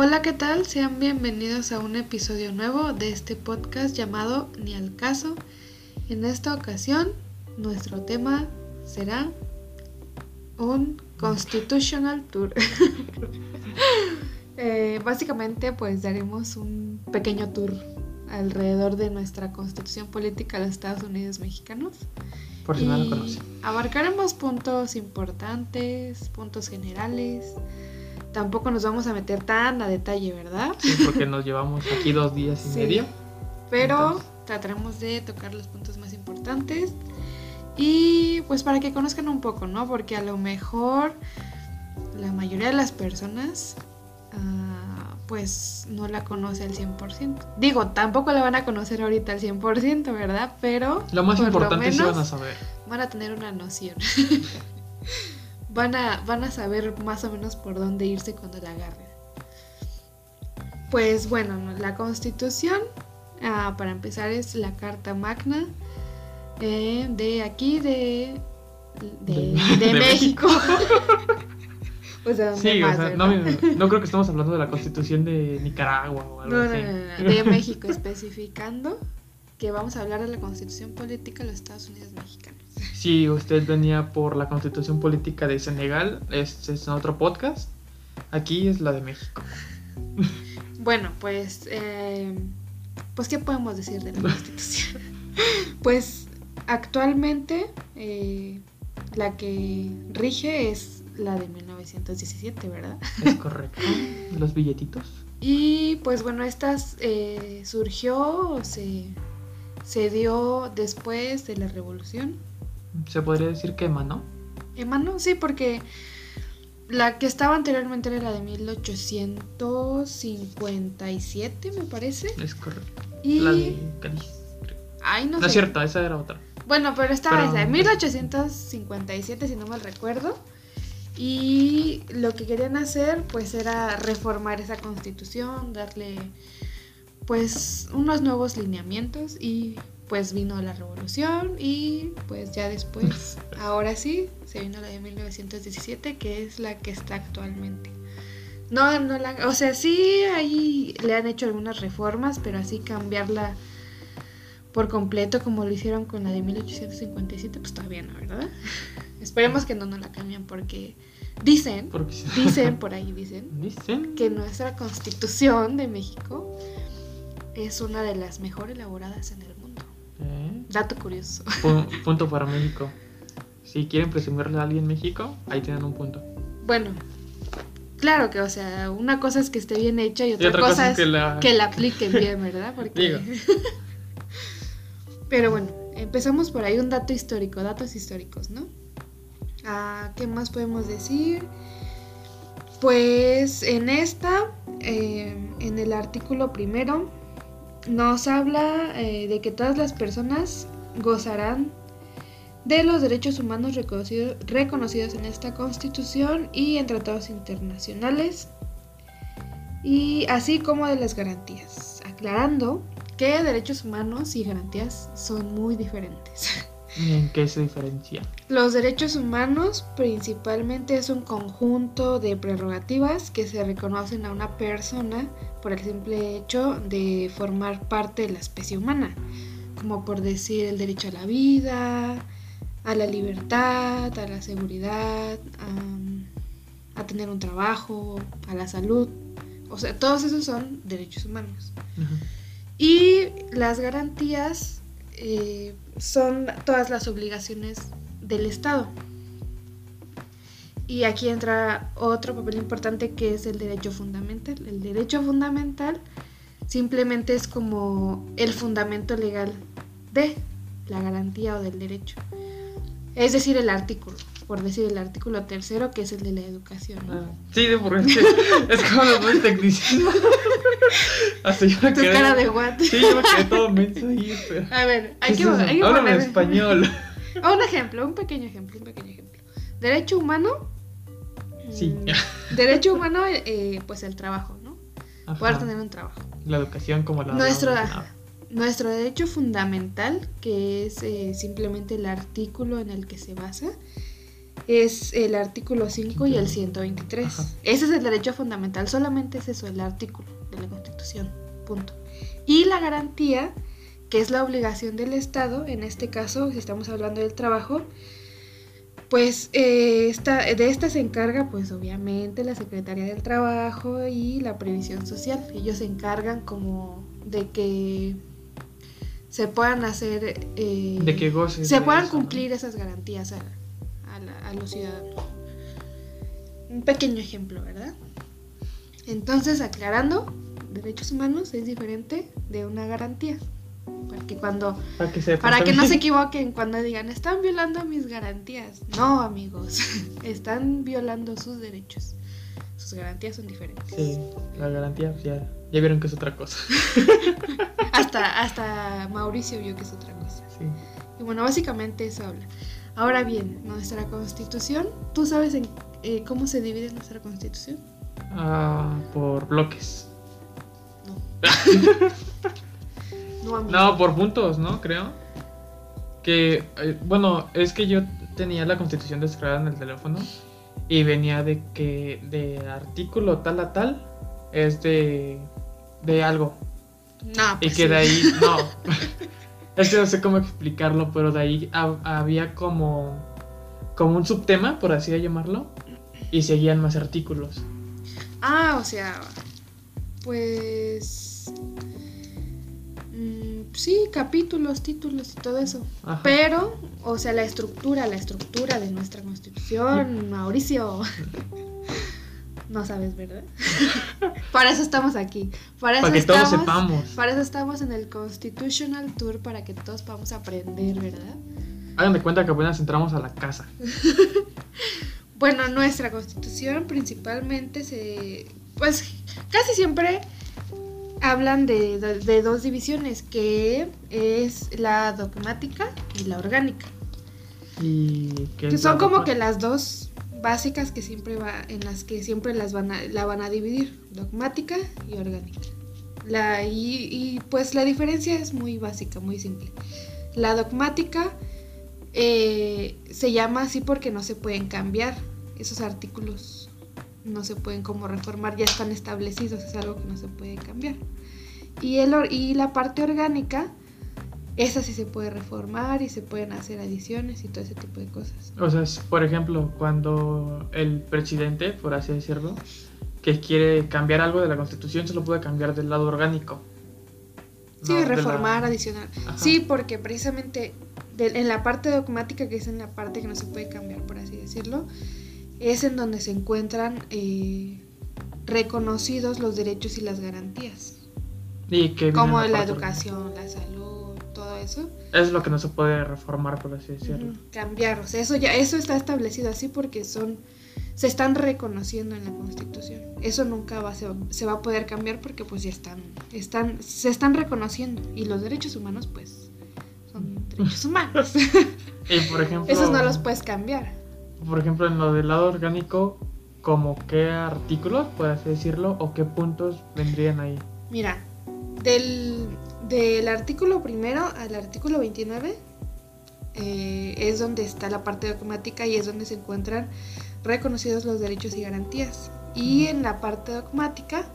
Hola, ¿qué tal? Sean bienvenidos a un episodio nuevo de este podcast llamado Ni al caso. En esta ocasión, nuestro tema será un Constitutional Tour. Eh, básicamente, pues daremos un pequeño tour alrededor de nuestra constitución política de los Estados Unidos mexicanos. Por si no lo conocen. Abarcaremos puntos importantes, puntos generales. Tampoco nos vamos a meter tan a detalle, ¿verdad? Sí, porque nos llevamos aquí dos días y Sí. medio. Pero Entonces. trataremos de tocar los puntos más importantes. Y pues para que conozcan un poco, ¿no? Porque a lo mejor la mayoría de las personas ah, pues no la conoce al 100%. Digo, tampoco la van a conocer ahorita al 100%, ¿verdad? Pero Lo más por importante sí menos van a saber. van a tener una noción. van, a, van a saber más o menos por dónde irse cuando la agarren. Pues bueno, ¿no? la constitución, ah, para empezar, es la Carta Magna eh, de aquí, de, de, De- de de México. o sea, ¿dónde Sí, o sea, no, no creo que estemos hablando de la constitución de Nicaragua o algo No, no, así. no, no, de México, especificando que vamos a hablar de la constitución política de los Estados Unidos mexicanos. Si usted venía por la constitución política de Senegal, este es otro podcast. Aquí es la de México. Bueno, pues, eh, pues, ¿qué podemos decir de la Constitución? pues, actualmente eh, la que rige es la de 1917, ¿verdad? Es correcto. Los billetitos. Y pues bueno, esta eh, surgió, o se, se dio después de la revolución. Se podría decir que emanó. Emanó, sí, porque la que estaba anteriormente era la de 1857, me parece. Es correcto. Y... La de Cádiz. Ay, no, No, sé. es cierto, esa era otra. Bueno, pero estaba esa, en 1857, si no mal recuerdo. Y lo que querían hacer, pues, era reformar esa constitución, darle, pues, unos nuevos lineamientos. Y, pues, vino la revolución. Y, pues, ya después, ahora sí, se vino la de 1917, que es la que está actualmente. No, no la. O sea, sí, ahí le han hecho algunas reformas, pero así cambiarla por completo como lo hicieron con la de 1857, pues todavía no, ¿verdad? Esperemos que no nos la cambien porque dicen, Porque dicen por ahí, dicen Dicen que nuestra constitución de México es una de las mejor elaboradas en el mundo. ¿Eh? Dato curioso. Pu- punto para México. Si quieren presumirle a alguien México, ahí tienen un punto. Bueno, claro que, o sea, una cosa es que esté bien hecha y otra, otra cosa, cosa es es que la- que la apliquen bien, ¿verdad? Porque... Digo. Pero bueno, empezamos por ahí un dato histórico, datos históricos, ¿no? Ah, ¿Qué más podemos decir? Pues en esta, eh, en el artículo primero, nos habla eh, de que todas las personas gozarán de los derechos humanos reconocido- reconocidos en esta constitución y en tratados internacionales, y así como de las garantías, aclarando que derechos humanos y garantías son muy diferentes. ¿Y ¿En qué se diferencia? Los derechos humanos principalmente es un conjunto de prerrogativas que se reconocen a una persona por el simple hecho de formar parte de la especie humana, como por decir el derecho a la vida, a la libertad, a la seguridad, a, a tener un trabajo, a la salud. O sea, todos esos son derechos humanos. Y las garantías eh, son todas las obligaciones del Estado. Y aquí entra otro papel importante que es el derecho fundamental. El derecho fundamental simplemente es como el fundamento legal de la garantía o del derecho. Es decir, el artículo, por decir el artículo tercero, que es el de la educación. ¿no? Ah, Sí, de por es, es como los muy tecnicismos. Hasta yo me Tu quedé. cara de what? Sí, yo me quedé todo menso ahí. pero- A ver, hay ¿Qué que, hay que Háblame poner- español. Un ejemplo, un pequeño ejemplo, un pequeño ejemplo. Derecho humano. Sí. mm, Derecho humano, eh, pues el trabajo, ¿no? Ajá. Poder tener un trabajo. La educación como la. Nuestro, nuestro derecho fundamental, que es eh, simplemente el artículo en el que se basa, es el artículo 5 y el 123. Ajá. Ese es el derecho fundamental, solamente es eso, el artículo de la Constitución, punto. Y la garantía, que es la obligación del Estado, en este caso, si estamos hablando del trabajo, pues eh, esta, de esta se encarga, pues obviamente, la Secretaría del Trabajo y la Previsión Social. Ellos se encargan como de que se puedan hacer... eh, De que goces se de puedan eso, ¿no? cumplir esas garantías a, a la- a los ciudadanos. Un pequeño ejemplo, ¿verdad? Entonces, aclarando, derechos humanos es diferente de una garantía. Para que cuando Para que para que no se equivoquen cuando digan, están violando mis garantías. No, amigos, están violando sus derechos. Sus garantías son diferentes. Sí, la garantía, pues, ya, ya vieron que es otra cosa. Hasta, hasta Mauricio vio que es otra cosa. Sí. Y bueno, básicamente eso habla. Ahora bien, nuestra constitución, ¿tú sabes en, eh, cómo se divide nuestra constitución? Ah, por bloques. No. No, amigo. No, por puntos, ¿no? Creo. Que, eh, bueno, es que yo tenía la constitución descargada en el teléfono y venía de que de artículo tal a tal es de, de algo. No, Y pues que sí. de ahí, no. es que no sé cómo explicarlo, pero de ahí ha- había como, como un subtema, por así llamarlo, y seguían más artículos. Ah, o sea, pues... sí, capítulos, títulos y todo eso. Ajá. Pero, o sea, la estructura, la estructura de nuestra constitución, Mauricio. No sabes, ¿verdad? para eso estamos aquí. Para, Para que eso todos estamos, sepamos. Para eso estamos en el Constitutional Tour, para que todos podamos aprender, ¿verdad? Hagan de cuenta que apenas entramos a la casa. Bueno, nuestra constitución principalmente se... Pues casi siempre hablan de, de- de dos divisiones, que es la dogmática y la orgánica. Y que, son como que las dos básicas que siempre va, en las que siempre las van a, la van a dividir, dogmática y orgánica. La, y, y, pues la diferencia es muy básica, muy simple. La dogmática eh, se llama así porque no se pueden cambiar. Esos artículos no se pueden como reformar, ya están establecidos, es algo que no se puede cambiar. Y, el, y la parte orgánica, esa sí se puede reformar y se pueden hacer adiciones y todo ese tipo de cosas. O sea, es, por ejemplo, cuando el presidente, por así decirlo, que quiere cambiar algo de la constitución, se lo puede cambiar del lado orgánico. Sí, No, de la- reformar, adicionar. Ajá. Sí, porque precisamente de- en la parte dogmática, que es en la parte que no se puede cambiar, por así decirlo, es en donde se encuentran eh, reconocidos los derechos y las garantías, Y que como la educación, la salud, todo eso. Es lo que no se puede reformar, por así decirlo. Ujú, Cambiar, o sea, eso ya eso está establecido así porque son se están reconociendo en la Constitución. Eso nunca va, se, se va a poder cambiar porque pues ya están, están, se están reconociendo. Y los derechos humanos pues son derechos humanos. Y por ejemplo, Esos no los puedes cambiar. Por ejemplo, en lo del lado orgánico, como qué artículos, por así decirlo, o qué puntos vendrían ahí. Mira, del, del artículo primero al artículo 29 eh, es donde está la parte dogmática y es donde se encuentran reconocidos los derechos y garantías. Y en la parte dogmática,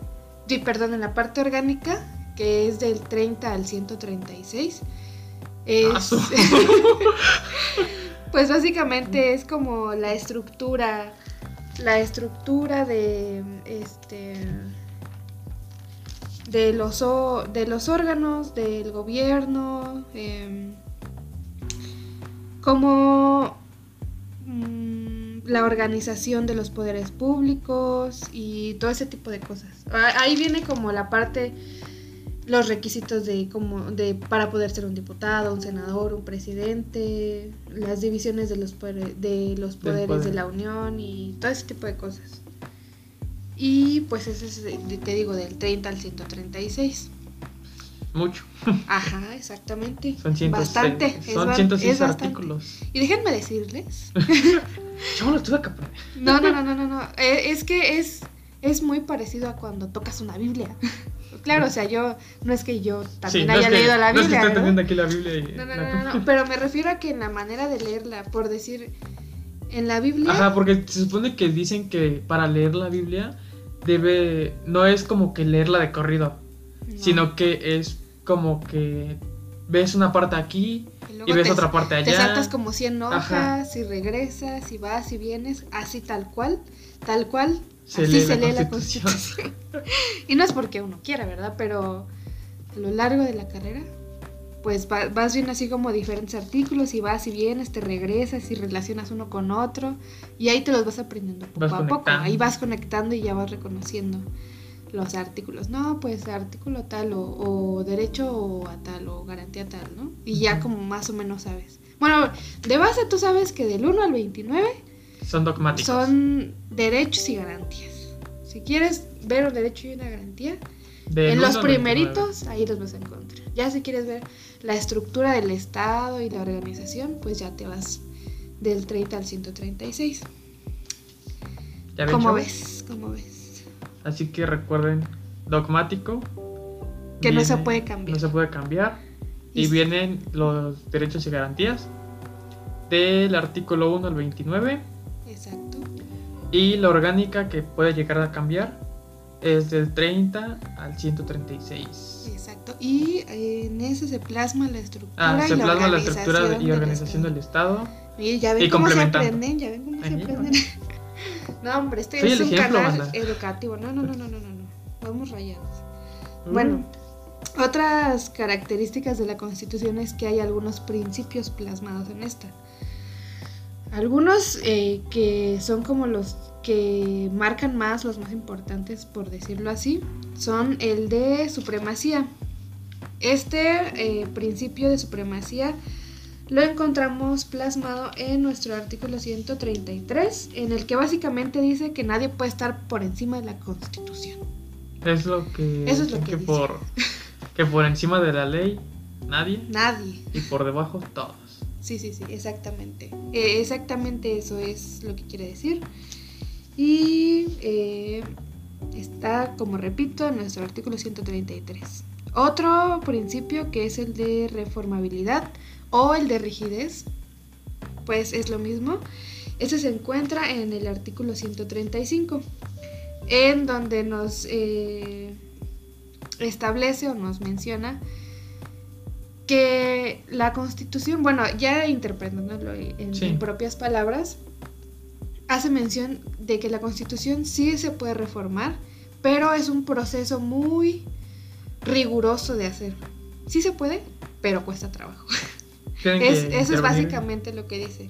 sí, perdón, en la parte orgánica, que es del 30 al 136, Ah, es, su- pues básicamente es como la estructura, la estructura de este de los, de los órganos del gobierno, em, como mm, la organización de los poderes públicos y todo ese tipo de cosas. Ah, Ahí viene como la parte, los requisitos de como de para poder ser un diputado, un senador, un presidente, las divisiones de los poderes, de los poderes poder. de la Unión y todo ese tipo de cosas. Y pues ese es, de- te digo, del 30 al 136. Mucho. Ajá, exactamente. Son 106, Bastante. son ba- 106 es bastante. artículos. Y déjenme decirles. Yo lo tuve que aprender. No, no, no, no, no, no. Eh, Es que es, es muy parecido a cuando tocas una Biblia. Claro, o sea, yo, no es que yo también Sí, no haya es que- leído la no es que Biblia. ¿verdad? teniendo aquí la Biblia y No, no, la- no, no, no, pero me refiero a que en la manera de leerla, por decir, En la Biblia. Ajá, porque se supone que dicen que para leer la Biblia debe. No es como que leerla de corrido, no. sino que es como que ves una parte aquí y ves te- otra parte allá. Te saltas como 100 hojas Ajá. y regresas y vas y vienes, así tal cual, tal cual. Se así lee se la lee la Constitución. Y no es porque uno quiera, ¿verdad? Pero a lo largo de la carrera, pues va- vas viendo así como diferentes artículos y vas y vienes, te regresas y relacionas uno con otro y ahí te los vas aprendiendo poco Vas a poco. Ahí vas conectando y ya vas reconociendo los artículos. No, pues artículo tal o, o derecho a tal o garantía tal, ¿no? Y ya como más o menos sabes. Bueno, de base tú sabes que del 1 al 29 Son dogmáticos. son derechos y garantías. Si quieres ver un derecho y una garantía, en los 1 al 29. primeritos ahí los vas a encontrar. Ya si quieres ver la estructura del Estado y la organización, pues ya te vas del 30 al 136. ¿Ya ven, ¿Cómo chavos? ves? ¿Cómo ves? Así que recuerden, dogmático. Que no se puede cambiar. No se puede cambiar. Y Y- vienen los derechos y garantías del artículo 1 al 29. Exacto. Y la orgánica que puede llegar a cambiar es del 30 al 136. Exacto. Y eh, en eso se plasma la estructura Ah, y se la plasma la organización estructura y del organización Estado. del Estado. Oye, ya ven Y cómo se aprenden, ya ven cómo se aprenden. no, hombre, este Soy es un ejemplo, canal educativo. No, no, no, no, no, no, no. Vamos rayados. Mm. Bueno, otras características de la Constitución es que hay algunos principios plasmados en esta. Algunos eh, que son como los que marcan más, los más importantes, por decirlo así, son el de supremacía. Este eh, principio de supremacía lo encontramos plasmado en nuestro artículo 133, en el que básicamente dice que nadie puede estar por encima de la Constitución. es lo que, Eso es lo que dice. por que por encima de la ley nadie Nadie. y por debajo todos. Sí, sí, sí, exactamente. Eh, exactamente eso es lo que quiere decir. Y eh, está, como repito, en nuestro artículo 133. Otro principio que es el de reformabilidad o el de rigidez, pues es lo mismo. Ese se encuentra en el artículo 135, en donde nos eh, establece o nos menciona que la constitución, bueno, ya interpretándolo en, Sí. propias palabras, hace mención de que la constitución sí se puede reformar, pero es un proceso muy riguroso de hacer. Sí se puede, pero cuesta trabajo. Es- eso es básicamente lo que dice.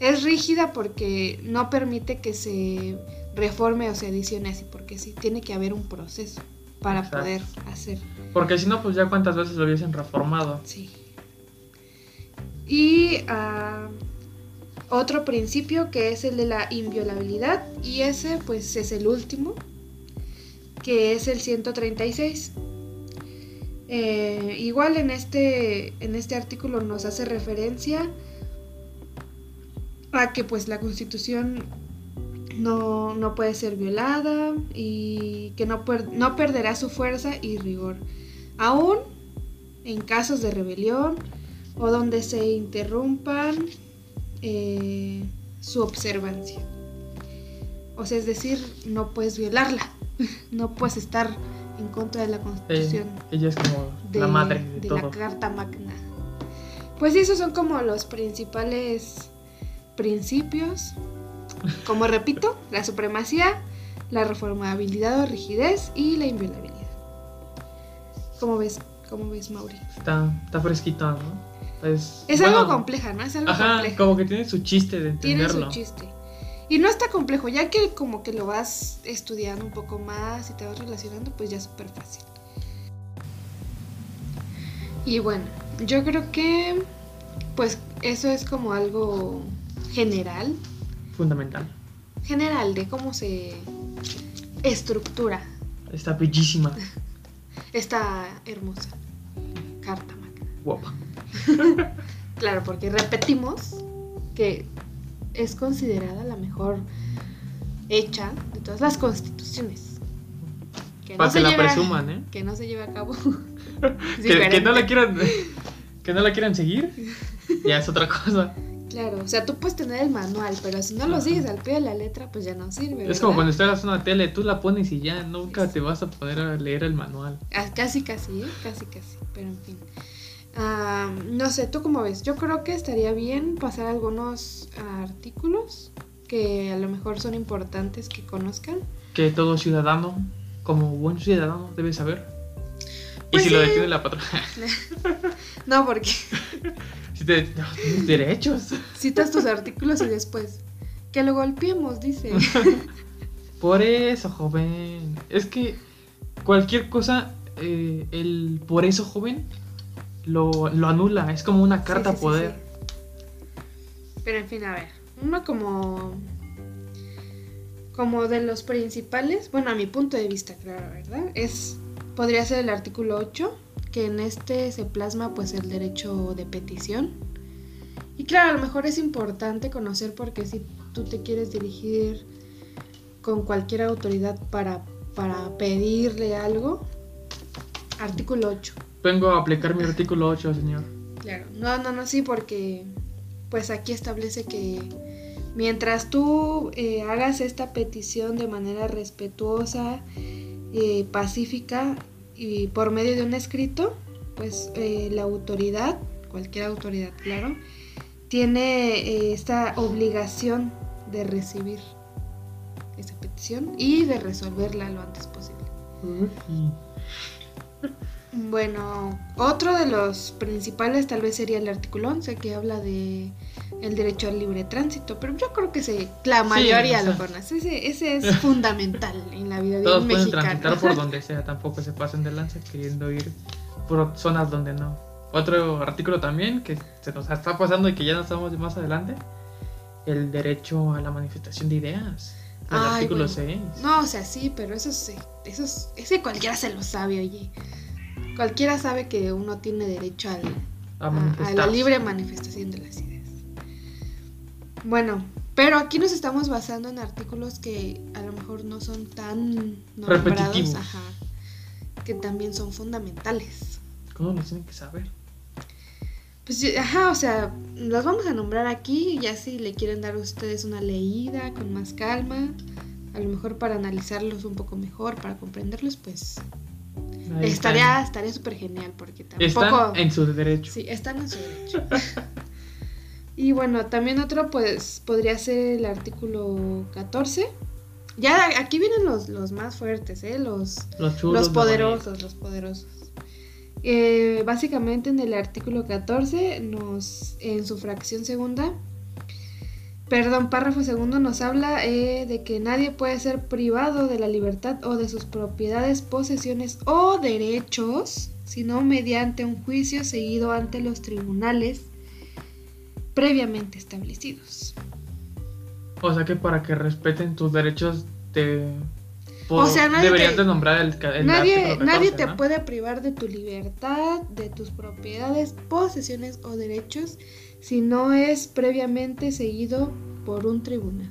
Es rígida porque no permite que se reforme o se adicione así, porque sí, tiene que haber un proceso para Exacto. poder hacer. Porque si no, pues ya cuántas veces lo hubiesen reformado. Sí. Y ah, otro principio que es el de la inviolabilidad, y ese pues es el último, que es el 136. Eh, igual en este, en este artículo nos hace referencia a que pues la constitución no, no puede ser violada y que no, per- no perderá su fuerza y rigor. Aún en casos de rebelión o donde se interrumpan eh, su observancia. O sea, es decir, no puedes violarla, no puedes estar en contra de la constitución ella es como de, la madre de, de todo. la Carta Magna. Pues esos son como los principales principios. Como repito, la supremacía, la reformabilidad o rigidez y la inviolabilidad. ¿Cómo ves? ¿Cómo ves, Mauri? Está, está fresquita, ¿no? Es, Es bueno, algo compleja, ¿no? Es algo Ajá, como que tiene su chiste de Tiene entenderlo. su chiste. Y no está complejo, ya que como que lo vas estudiando un poco más y te vas relacionando, pues ya es súper fácil. Y bueno, yo creo que pues eso es como algo general, Fundamental. general de cómo se estructura Está bellísima. esta hermosa carta magna. Guapa. Claro, porque repetimos que es considerada la mejor hecha de todas las constituciones. Que Para que la lleva- presuman, ¿eh? Que no se lleve a cabo. Que, que no la quieran. Que no la quieran seguir. Ya es otra cosa. Claro, o sea, tú puedes tener el manual, pero si no lo sigues al pie de la letra, pues ya no sirve. Es como cuando estás en una tele, tú la pones y ya nunca te vas a poder a leer el manual. Ah, Casi, casi, ¿eh? Casi, casi, pero en fin. Ah, no sé, ¿tú cómo ves? Yo creo que estaría bien pasar algunos artículos que a lo mejor son importantes que conozcan. Que todo ciudadano, como buen ciudadano, debe saber. Pues y si lo detiene la patrona, No, porque si te, tus derechos. citas tus artículos y después que lo golpeemos, dice. Por eso, joven. Es que cualquier cosa, eh, el por eso, joven, lo, lo anula. Es como una carta Sí, sí, sí, poder. sí. Pero en fin, a ver, uno como como de los principales, bueno, a mi punto de vista, claro, ¿verdad? Es podría ser el artículo 8, que en este se plasma pues el derecho de petición. Y claro, a lo mejor es importante conocer porque si tú te quieres dirigir con cualquier autoridad para para pedirle algo, artículo 8. Vengo a aplicar mi artículo 8, señor. Claro, no, no, no, sí, porque pues aquí establece que mientras tú eh, hagas esta petición de manera respetuosa, eh, pacífica y por medio de un escrito, pues eh, la autoridad, cualquier autoridad, claro, tiene eh, esta obligación de recibir esa petición y de resolverla lo antes posible. Bueno, otro de los principales tal vez sería el artículo 11 que habla de el derecho al libre tránsito, pero yo creo que se, la Sí, mayoría o lo conoce. Ese, ese es fundamental en la vida de Todos un pueden mexicano. transitar por donde sea, tampoco se pasen de lanza queriendo ir por zonas donde no. Otro artículo también que se nos está pasando y que ya no estamos más adelante, el derecho a la manifestación de ideas. El Ay, artículo bueno. 6. No, o sea, sí, pero eso es, eso es, ese cualquiera se lo sabe, oye. Cualquiera sabe que uno tiene derecho al, A, a, a la libre manifestación de las ideas. Bueno, pero aquí nos estamos basando en artículos que a lo mejor no son tan nombrados, Repetitivos. ajá, que también son fundamentales. ¿Cómo lo tienen que saber? Pues, ajá, o sea, los vamos a nombrar aquí, ya si le quieren dar ustedes una leída con más calma, a lo mejor para analizarlos un poco mejor, para comprenderlos, pues Ahí estaría estaría súper genial porque tampoco... están en su derecho. Sí, están en su derecho. y bueno, también otro pues podría ser el artículo 14. Ya aquí vienen los, los más fuertes, ¿eh? Los, Los chulos. los de poderosos, los poderosos. Eh, básicamente en el artículo 14 nos, en su fracción segunda, perdón, párrafo segundo nos habla eh, de que nadie puede ser privado de la libertad o de sus propiedades, posesiones o derechos, sino mediante un juicio seguido ante los tribunales previamente establecidos. O sea que para que respeten tus derechos te... O sea, nadie deberían te- de nombrar el, el Nadie, nadie 14, te ¿no? puede privar de tu libertad, de tus propiedades, posesiones o derechos si no es previamente seguido por un tribunal.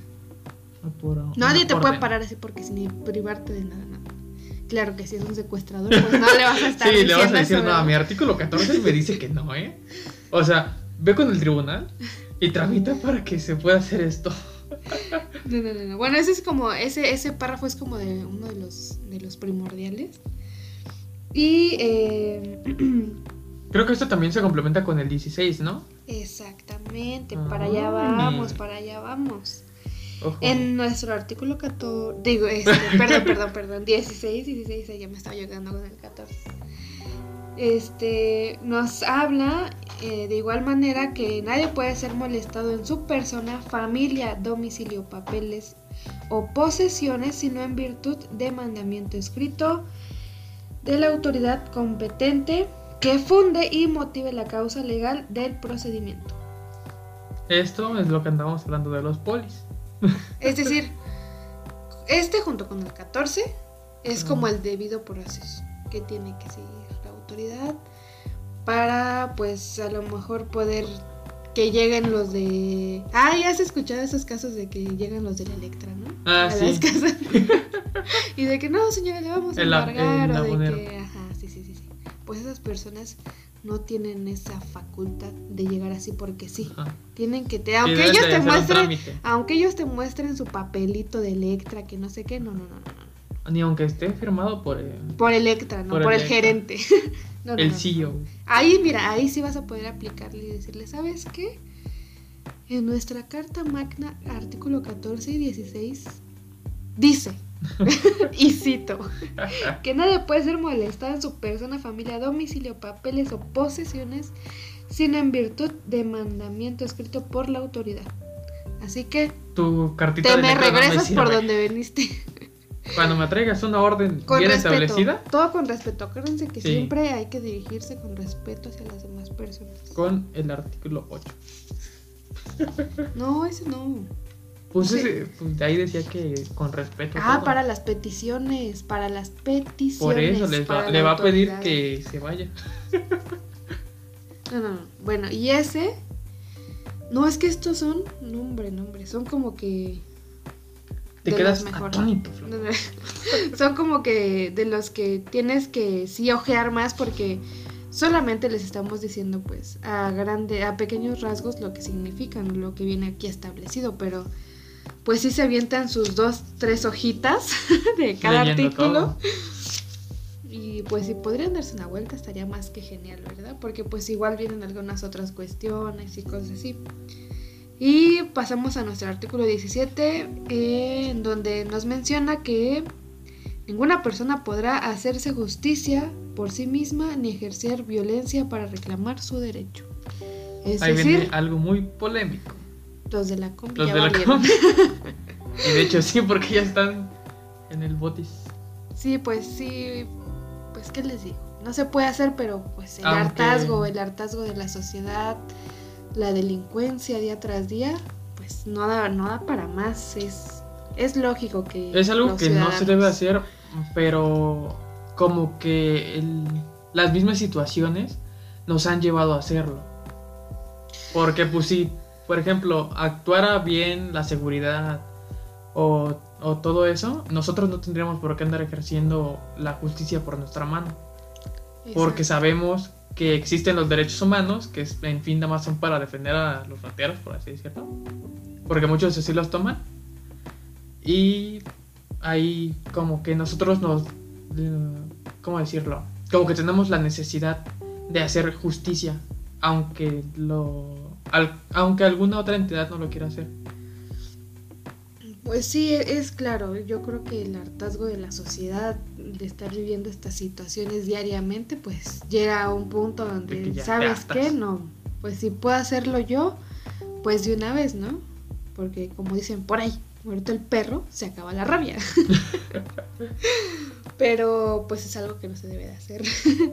Por una Nadie te puede parar así porque sin privarte de nada, nada. Claro que si es un secuestrador, pues no le vas a estar Sí, le vas a decir, no, mi artículo 14 me dice que no, ¿eh? O sea, ve con el tribunal y tramita para que se pueda hacer esto. No, no, no, no. Bueno, ese es como, ese, ese párrafo es como de uno de los, de los primordiales. Y eh, Creo que esto también se complementa con el 16, ¿no? exactamente, para allá vamos, para allá vamos. Ojo. En nuestro artículo 14, digo, este, perdón, perdón, perdón, 16, 16, ya me estaba llegando con el 14. Este, nos habla eh, de igual manera que nadie puede ser molestado en su persona, familia, domicilio, papeles o posesiones, sino en virtud de mandamiento escrito de la autoridad competente que funde y motive la causa legal del procedimiento. Esto es lo que andábamos hablando de los polis. Es decir, este junto con el 14 es como el debido proceso que tiene que seguir autoridad para pues a lo mejor poder que lleguen los de... Ah, ya has escuchado esos casos de que llegan los de la Electra, ¿no? Ah, a sí. las casas. y de que no, señora, le vamos a El embargar. el o de que, ajá, sí, sí, sí, sí. Pues esas personas no tienen esa facultad de llegar así porque sí. Ajá. Tienen que te, aunque ellos te muestren, aunque ellos te muestren su papelito de Electra, que no sé qué, no, no, no, no. no. Ni aunque esté firmado por eh, Por Electra, no Por por, el gerente. No, no, el no. CEO. Ahí, mira, ahí sí vas a poder aplicarle y decirle, ¿sabes qué? En nuestra carta magna, artículo 14 y 16, dice, y cito, que nadie puede ser molestado en su persona, familia, domicilio, papeles o posesiones, sino en virtud de mandamiento escrito por la autoridad. Así que Tu cartita te de me no regresas por donde veniste. Cuando me traigas una orden Con bien respeto. establecida, Todo con respeto. Acuérdense que Sí. siempre hay que dirigirse con respeto hacia las demás personas. con el artículo 8. No, ese no. Pues, Sí. ese- pues ahí decía que con respeto. Ah, todo. para las peticiones, para las peticiones. Por eso les va- para le va a pedir que se vaya. No, no, no. Bueno, y ese. No, es que estos son. No, hombre, no, hombre. Son como que. Te de quedas los atónito. Son como que de los que tienes que sí ojear más porque solamente les estamos diciendo pues a grande, a pequeños rasgos lo que significan, lo que viene aquí establecido, pero pues sí se avientan sus dos, tres hojitas de cada Leyendo artículo. todo. Y pues si podrían darse una vuelta estaría más que genial, ¿verdad? Porque pues igual vienen algunas otras cuestiones y cosas así. Y pasamos a nuestro artículo 17, eh, en donde nos menciona que ninguna persona podrá hacerse justicia por sí misma ni ejercer violencia para reclamar su derecho. Es Ahí decir, viene algo muy polémico. los de la combi Los de la combi. Y de hecho sí, porque ya están en el botis. Sí, pues sí, pues qué les digo. No se puede hacer, pero pues el Aunque- hartazgo, el hartazgo de la sociedad, la delincuencia día tras día, pues no da, no da para más. Es, es lógico que... Es algo que no se debe hacer, pero como que el- las mismas situaciones nos han llevado a hacerlo. Porque pues si, por ejemplo, actuara bien la seguridad o, o todo eso, nosotros no tendríamos por qué andar ejerciendo la justicia por nuestra mano. Porque sabemos que existen los derechos humanos, que en fin nada más son para defender a los rateros, por así decirlo. Porque muchos así los toman. Y ahí como que nosotros nos... eh, ¿Cómo decirlo? Como que tenemos la necesidad de hacer justicia, aunque lo... aunque alguna otra entidad no lo quiera hacer. Pues sí, e- es claro, yo creo que el hartazgo de la sociedad de estar viviendo estas situaciones diariamente, pues llega a un punto De donde, que te ¿sabes qué? No, pues si puedo hacerlo yo, pues de una vez, ¿no? Porque como dicen por ahí, muerto el perro, se acaba la rabia. Pero pues es algo que no se debe de hacer,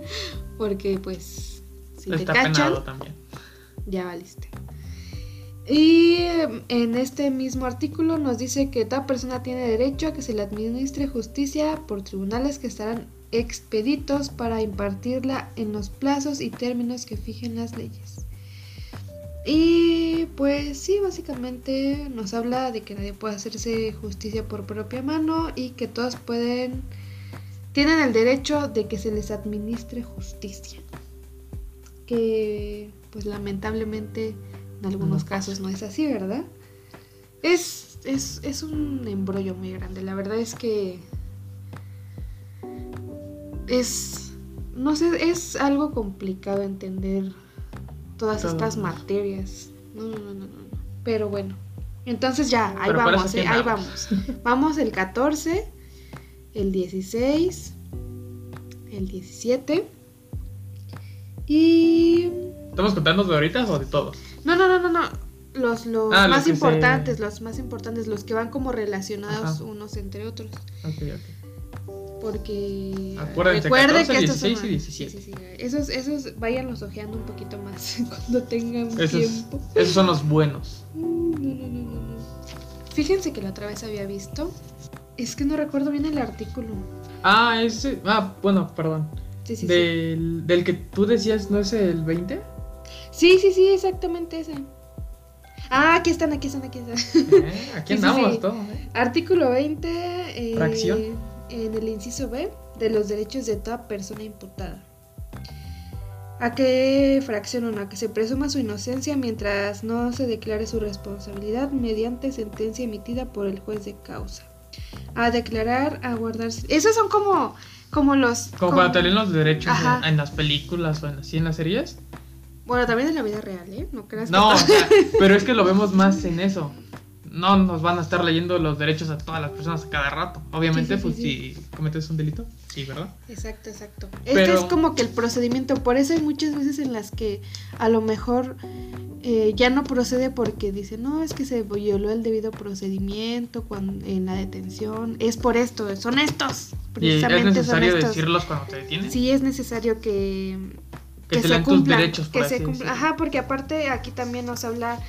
porque pues si te Está cachan, penado también. ya valiste. Y eh, en este mismo artículo nos dice que toda persona tiene derecho a que se le administre justicia por tribunales que estarán expeditos para impartirla en los plazos y términos que fijen las leyes. Y pues sí, básicamente nos habla de que nadie puede hacerse justicia por propia mano y que todos pueden, tienen el derecho de que se les administre justicia. Que pues lamentablemente en algunos No casos no es así, ¿verdad? Es, es, es un embrollo muy grande. La verdad es que es, no sé, es algo complicado entender todas Todo. estas materias. No, no, no, no, no. Pero bueno, entonces ya, ahí Pero vamos, ¿eh? ahí vamos. Vamos el 14, el 16, el 17 y... ¿Estamos contando de ahorita o de todos? No, no, no, no, no. Los, los Ah, los más se- importantes, los más importantes, los que van como relacionados Ajá. unos entre otros. Ok, ok. Porque Acuérdense, recuerde 14, que estos 16 son- y 17. sí, sí, sí. Esos, esos váyanlos ojeando un poquito más cuando tengan Esos, tiempo. esos son los buenos. Mm, No, no, no, no, no. Fíjense que la otra vez había visto. Es que no recuerdo bien el artículo. Ah, ese. Ah, bueno, perdón. Sí, sí, sí. del, del que tú decías, ¿no es el 20? Sí, sí, sí, exactamente ese. Ah, aquí están, aquí están, aquí están. Eh, aquí sí, andamos sí. todos. ¿eh? Artículo 20. eh, Fracción. En el inciso B de los derechos de toda persona imputada. a que fracción 1, a que se presuma su inocencia mientras no se declare su responsabilidad mediante sentencia emitida por el juez de causa. A declarar, a guardar... Esos son como, como los... Como, cuando te leen los derechos en, en, las películas o en, así en las series. Bueno, también en la vida real, ¿eh? No creas No, o sea, pero es que lo vemos más en eso no nos van a estar leyendo los derechos a todas las personas a cada rato. Obviamente, pues si cometes un delito, sí, ¿verdad? Exacto, exacto. Este es como que el procedimiento, por eso hay muchas veces en las que a lo mejor eh, ya no procede porque dice, no, es que se violó el debido procedimiento cuando, en la detención, es por esto, son estos. Precisamente ¿Y es necesario decirlos cuando te detienen? Sí, es necesario que... Que, se tus derechos, que se cumpla. Ajá, porque aparte aquí también nos habla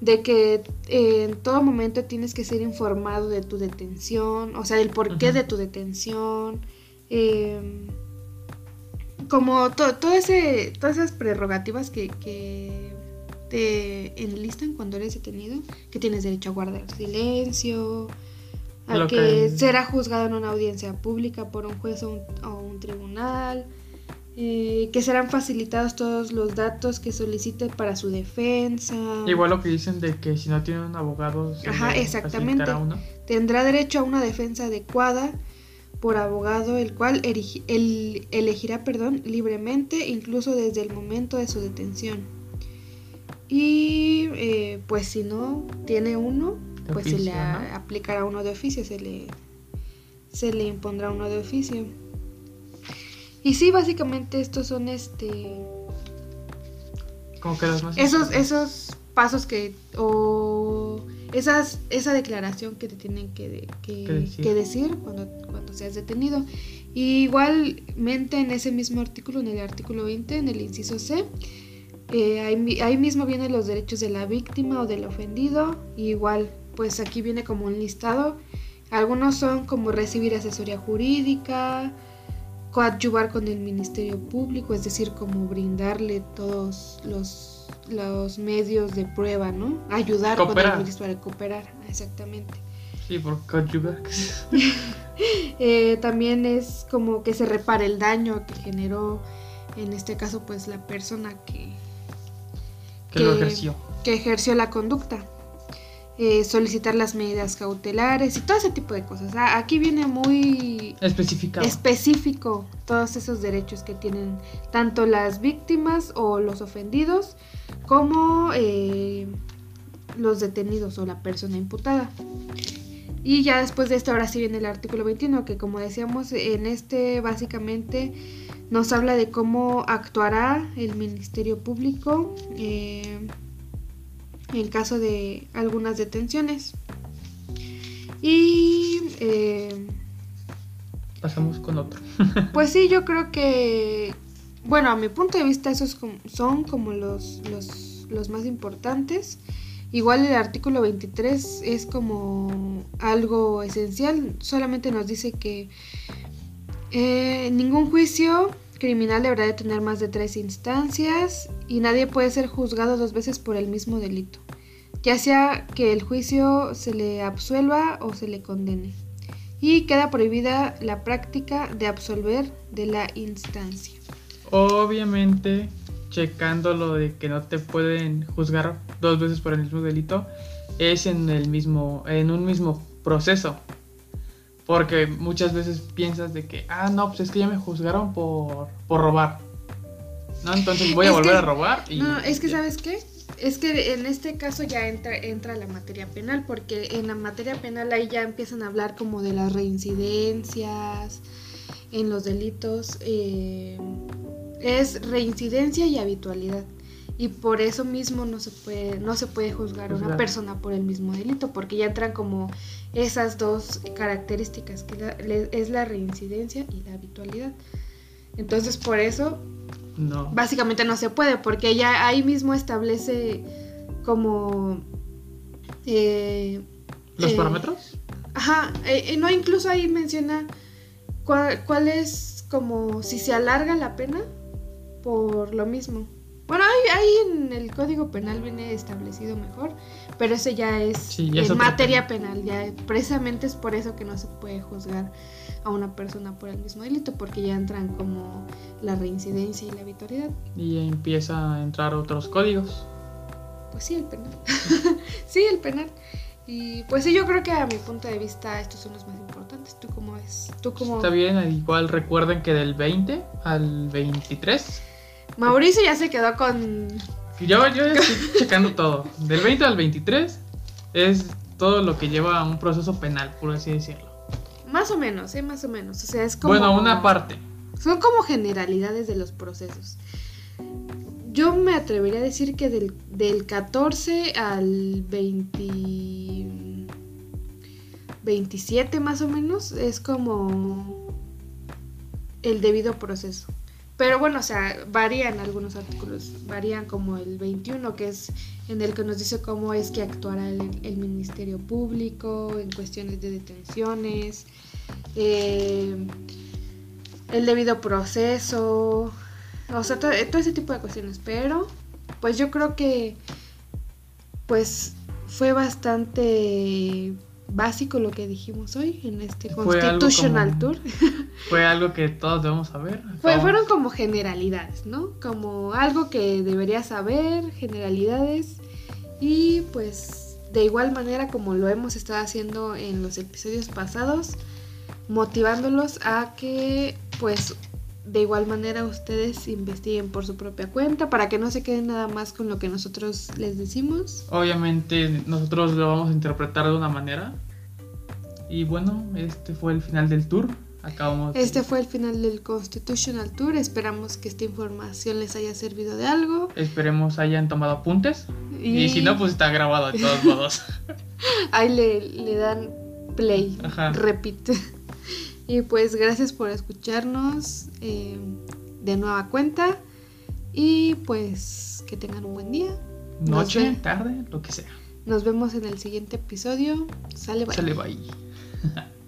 de que eh, en todo momento tienes que ser informado de tu detención, o sea, del porqué de tu detención, em, como todo ese, todas esas prerrogativas que, que, te enlistan cuando eres detenido, que tienes derecho a guardar silencio, a que, será juzgado en una audiencia pública por un juez o un tribunal, eh, que serán facilitados todos los datos que solicite para su defensa. Igual lo que dicen de que si no tiene un abogado, Ajá, exactamente. Tendrá derecho a una defensa adecuada por abogado, el cual elegirá perdón, libremente, incluso desde el momento de su detención. Y eh, pues si no tiene uno, pues se le aplicará uno de oficio, se le, se le impondrá uno de oficio. Y sí, básicamente estos son este. ¿Cómo quedas más? Esos, esos pasos que. o esas, esa declaración que te tienen que, decir? cuando, cuando seas detenido. Y igualmente en ese mismo artículo, en el artículo 20, en el inciso C, eh, ahí, ahí, mismo vienen los derechos de la víctima o del ofendido. igual, pues aquí viene como un listado. Algunos son como recibir asesoría jurídica, coadyuvar con el Ministerio Público, es decir, como brindarle todos los, los medios de prueba, ¿no? Ayudar con el Ministerio cooperar, exactamente. Sí, por coadyuvar. eh, también es como que se repare el daño que generó, en este caso, pues la persona que, que, que lo ejerció. Que ejerció la conducta. Eh, solicitar las medidas cautelares y todo ese tipo de cosas. Ah, aquí viene muy específico todos esos derechos que tienen tanto las víctimas o los ofendidos como eh, los detenidos o la persona imputada. Y ya después de esto, ahora sí viene el artículo 21, que como decíamos, en este básicamente nos habla de cómo actuará el Ministerio Público. Eh, en caso de algunas detenciones. Y... Eh, Pasamos con otro. pues sí, yo creo que... Bueno, a mi punto de vista esos son como los, los, más importantes. Igual el artículo 23 es como algo esencial, solamente nos dice que eh, ningún juicio criminal deberá de tener más de tres instancias y nadie puede ser juzgado dos veces por el mismo delito, ya sea que el juicio se le absuelva o se le condene. Y queda prohibida la práctica de absolver de la instancia. Obviamente, checando lo de que no te pueden juzgar dos veces por el mismo delito, es en el mismo, en un mismo proceso. Porque muchas veces piensas de que, ah, no, pues es que ya me juzgaron por, por robar. ¿No? Entonces voy a volver a robar. Y, no, es que, ¿sabes qué? Es que en este caso ya entra, entra la materia penal, porque en la materia penal ahí ya empiezan a hablar como de las reincidencias, en los delitos. Eh, es reincidencia y habitualidad y por eso mismo no se puede no se puede juzgar a una persona por el mismo delito porque ya entran como esas dos características que es la reincidencia y la habitualidad. Entonces por eso no. básicamente no se puede porque ya ahí mismo establece como eh, los eh, parámetros ajá eh, no incluso ahí menciona cuál, cuál es como si se alarga la pena por lo mismo bueno, ahí, en el Código Penal viene establecido mejor, pero ese ya es Sí, ya es en materia penal, ya precisamente es por eso que no se puede juzgar a una persona por el mismo delito, porque ya entran como la reincidencia y la habitualidad. Y empieza a entrar otros códigos. Pues sí, el penal. sí, el penal. Y pues sí, yo creo que a mi punto de vista estos son los más importantes. ¿Tú cómo ves? ¿Tú cómo? Está bien, igual recuerden que del 20 al 23. Mauricio ya se quedó con... Yo, yo ya estoy checando todo. Del 20 al 23 es todo lo que lleva a un proceso penal, por así decirlo. Más o menos, ¿eh? Más o menos. O sea, es como... Bueno, una parte. Son como generalidades de los procesos. Yo me atrevería a decir que del, del 14 al 20, 27 más o menos es como el debido proceso. Pero bueno, o sea, varían algunos artículos. Varían como el 21, que es en el que nos dice cómo es que actuará el, Ministerio Público en cuestiones de detenciones, eh, el debido proceso, o sea, todo, todo ese tipo de cuestiones. Pero, pues yo creo que, pues, fue bastante básico lo que dijimos hoy en este Fue Constitutional como- Tour. Fue algo que todos debemos saber. Fue- fueron como generalidades, ¿no? Como algo que deberías saber, generalidades. Y pues de igual manera como lo hemos estado haciendo en los episodios pasados, motivándolos a que pues de igual manera ustedes investiguen por su propia cuenta para que no se queden nada más con lo que nosotros les decimos. Obviamente nosotros lo vamos a interpretar de una manera. Y bueno, este fue el final del tour. Acabamos. Este fue el final del Constitutional Tour. Esperamos que esta información les haya servido de algo. Esperemos hayan tomado apuntes. Y, si no, pues está grabado de todos modos. Ahí le, le dan play, Ajá. repite. Y pues gracias por escucharnos eh, de nueva cuenta. Y pues que tengan un buen día. Noche, tarde, lo que sea. Nos vemos en el siguiente episodio. Sale bye. Sale bye.